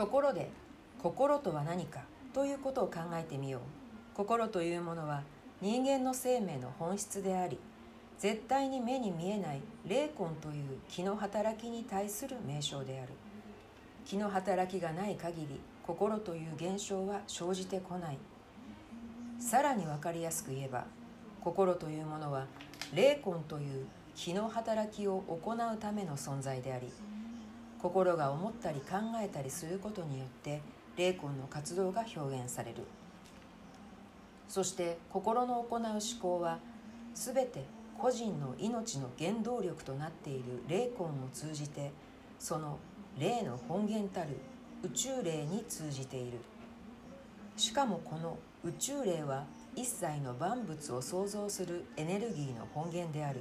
ところで心とは何かということを考えてみよう。心というものは人間の生命の本質であり絶対に目に見えない霊魂という気の働きに対する名称である。気の働きがない限り心という現象は生じてこない。さらに分かりやすく言えば心というものは霊魂という気の働きを行うための存在であり心が思ったり考えたりすることによって霊魂の活動が表現される。そして心の行う思考は全て個人の命の原動力となっている霊魂を通じてその霊の本源たる宇宙霊に通じている。しかもこの宇宙霊は一切の万物を創造するエネルギーの本源である。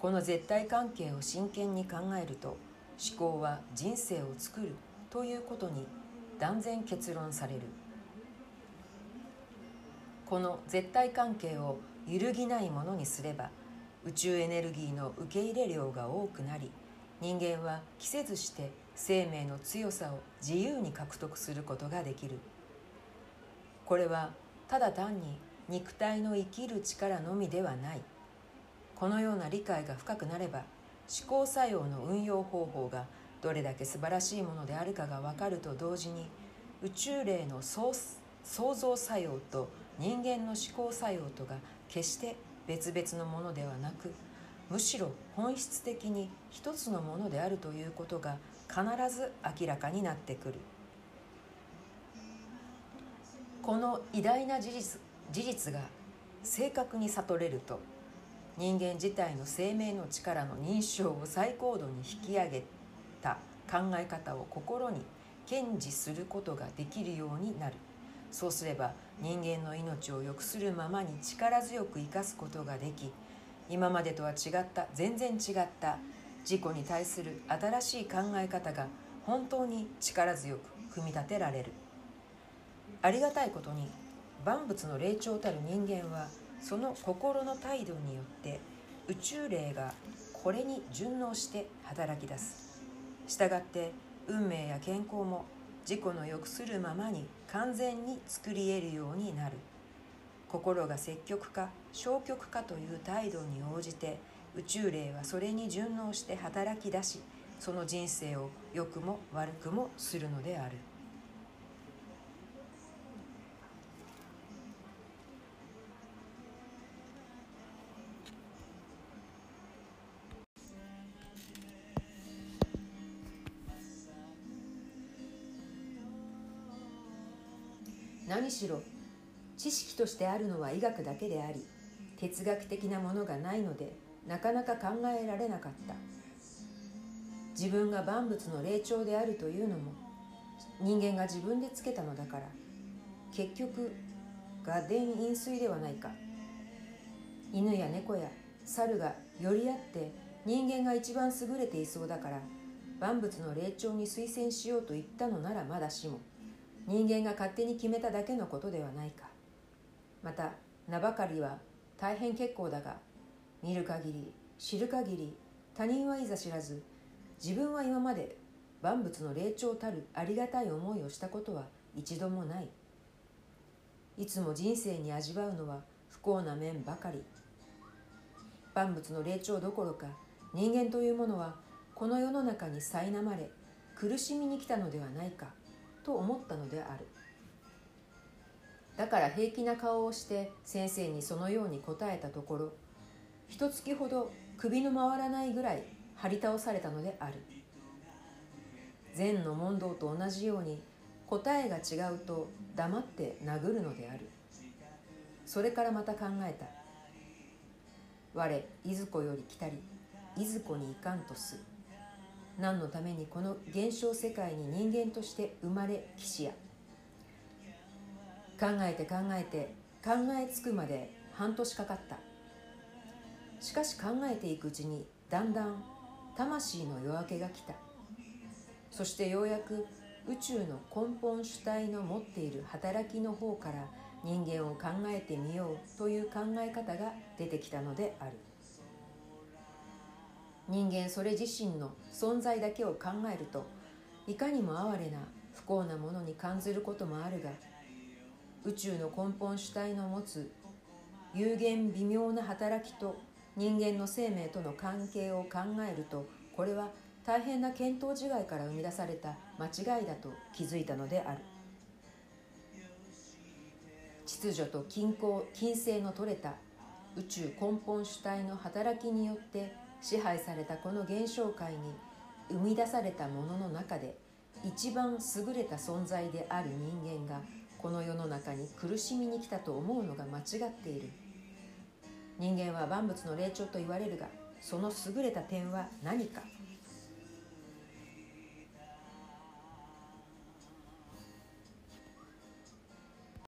この絶対関係を真剣に考えると思考は人生を作るということに断然結論される。この絶対関係を揺るぎないものにすれば宇宙エネルギーの受け入れ量が多くなり人間は着せずして生命の強さを自由に獲得することができる。これはただ単に肉体の生きる力のみではない。このような理解が深くなれば思考作用の運用方法がどれだけ素晴らしいものであるかが分かると同時に宇宙霊の創造作用と人間の思考作用とが決して別々のものではなくむしろ本質的に一つのものであるということが必ず明らかになってくる。この偉大な事実事実が正確に悟れると人間自体の生命の力の認証を最高度に引き上げた考え方を心に堅持することができるようになる。そうすれば人間の命を良くするままに力強く生かすことができ今までとは違った全然違った自己に対する新しい考え方が本当に力強く組み立てられる。ありがたいことに万物の霊長たる人間はその心の態度によって宇宙霊がこれに順応して働き出すしたがって運命や健康も自己の良くするままに完全に作り得るようになる心が積極化消極化という態度に応じて宇宙霊はそれに順応して働き出しその人生を良くも悪くもするのである。何しろ知識としてあるのは医学だけであり哲学的なものがないのでなかなか考えられなかった。自分が万物の霊長であるというのも人間が自分でつけたのだから結局画伝飲水ではないか。犬や猫や猿が寄り合って人間が一番優れていそうだから万物の霊長に推薦しようと言ったのならまだしも。人間が勝手に決めただけのことではないか。また名ばかりは大変結構だが見る限り知る限り他人はいざ知らず自分は今まで万物の霊長たるありがたい思いをしたことは一度もない。いつも人生に味わうのは不幸な面ばかり。万物の霊長どころか人間というものはこの世の中に苛まれ苦しみに来たのではないか。と思ったのである。だから平気な顔をして先生にそのように答えたところ一月ほど首の回らないぐらい張り倒されたのである。禅の問答と同じように答えが違うと黙って殴るのである。それからまた考えた我いずこより来たりいずこに行かんとす何のためにこの現象世界に人間として生まれ騎士や。考えて考えて考えつくまで半年かかった。しかし考えていくうちにだんだん魂の夜明けが来た。そしてようやく宇宙の根本主体の持っている働きの方から人間を考えてみようという考え方が出てきたのである。人間それ自身の存在だけを考えるといかにも哀れな不幸なものに感じることもあるが宇宙の根本主体の持つ有限微妙な働きと人間の生命との関係を考えるとこれは大変な見当違いから生み出された間違いだと気づいたのである。秩序と均衡均性の取れた宇宙根本主体の働きによって支配されたこの現象界に生み出されたものの中で一番優れた存在である人間がこの世の中に苦しみに来たと思うのが間違っている。人間は万物の霊長と言われるがその優れた点は何か。